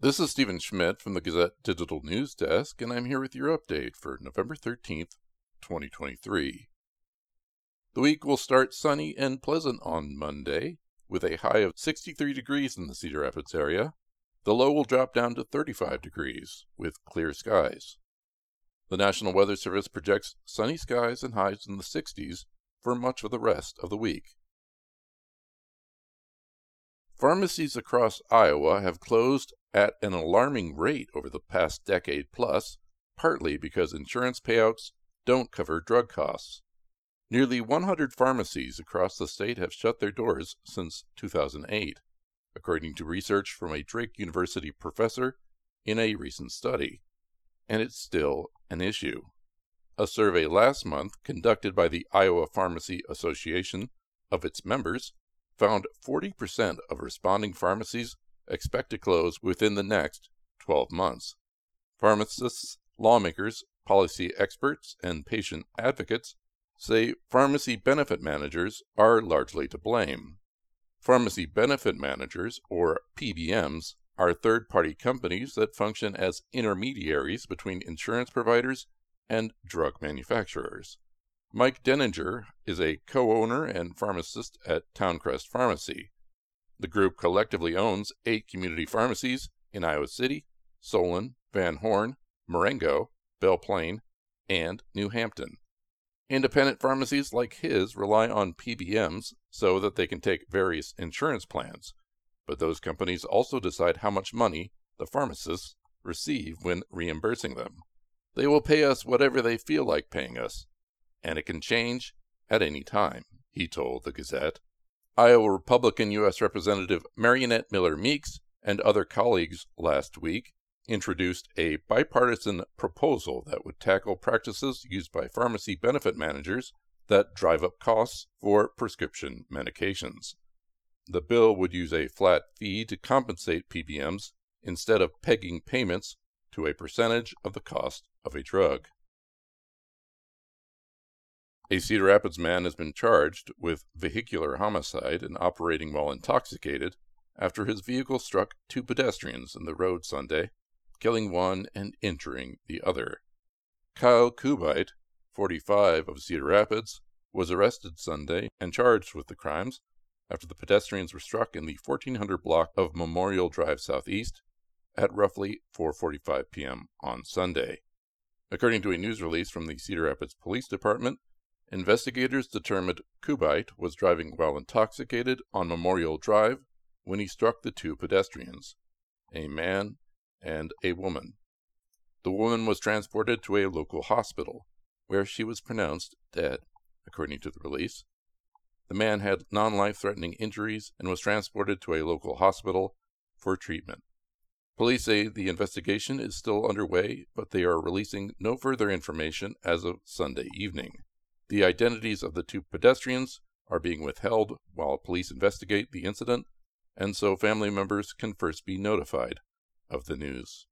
This is Stephen Schmidt from the Gazette Digital News Desk, and I'm here with your update for November 13th, 2023. The week will start sunny and pleasant on Monday, with a high of 63 degrees in the Cedar Rapids area. The low will drop down to 35 degrees, with clear skies. The National Weather Service projects sunny skies and highs in the 60s for much of the rest of the week. Pharmacies across Iowa have closed at an alarming rate over the past decade plus, partly because insurance payouts don't cover drug costs. Nearly 100 pharmacies across the state have shut their doors since 2008, according to research from a Drake University professor in a recent study. And it's still an issue. A survey last month conducted by the Iowa Pharmacy Association of its members found 40% of responding pharmacies expect to close within the next 12 months. Pharmacists, lawmakers, policy experts, and patient advocates say pharmacy benefit managers are largely to blame. Pharmacy benefit managers, or PBMs, are third party companies that function as intermediaries between insurance providers and drug manufacturers. Mike Deninger is a co owner and pharmacist at Towncrest Pharmacy. The group collectively owns eight community pharmacies in Iowa City, Solon, Van Horne, Marengo, Belle Plaine, and New Hampton. Independent pharmacies like his rely on PBMs so that they can take various insurance plans, but those companies also decide how much money the pharmacists receive when reimbursing them. They will pay us whatever they feel like paying us, and it can change at any time, he told the Gazette. Iowa Republican U.S. Representative Mariannette Miller Meeks and other colleagues last week introduced a bipartisan proposal that would tackle practices used by pharmacy benefit managers that drive up costs for prescription medications. The bill would use a flat fee to compensate PBMs instead of pegging payments to a percentage of the cost of a drug. A Cedar Rapids man has been charged with vehicular homicide and operating while intoxicated after his vehicle struck two pedestrians in the road Sunday, killing one and injuring the other. Kyle Kubite, 45 of Cedar Rapids, was arrested Sunday and charged with the crimes after the pedestrians were struck in the 1400 block of Memorial Drive Southeast at roughly 4:45 p.m. on Sunday. According to a news release from the Cedar Rapids Police Department, Investigators determined Kubite was driving while intoxicated on Memorial Drive when he struck the two pedestrians, a man and a woman. The woman was transported to a local hospital, where she was pronounced dead, according to the release. The man had non life threatening injuries and was transported to a local hospital for treatment. Police say the investigation is still underway, but they are releasing no further information as of Sunday evening. The identities of the two pedestrians are being withheld while police investigate the incident, and so family members can first be notified of the news.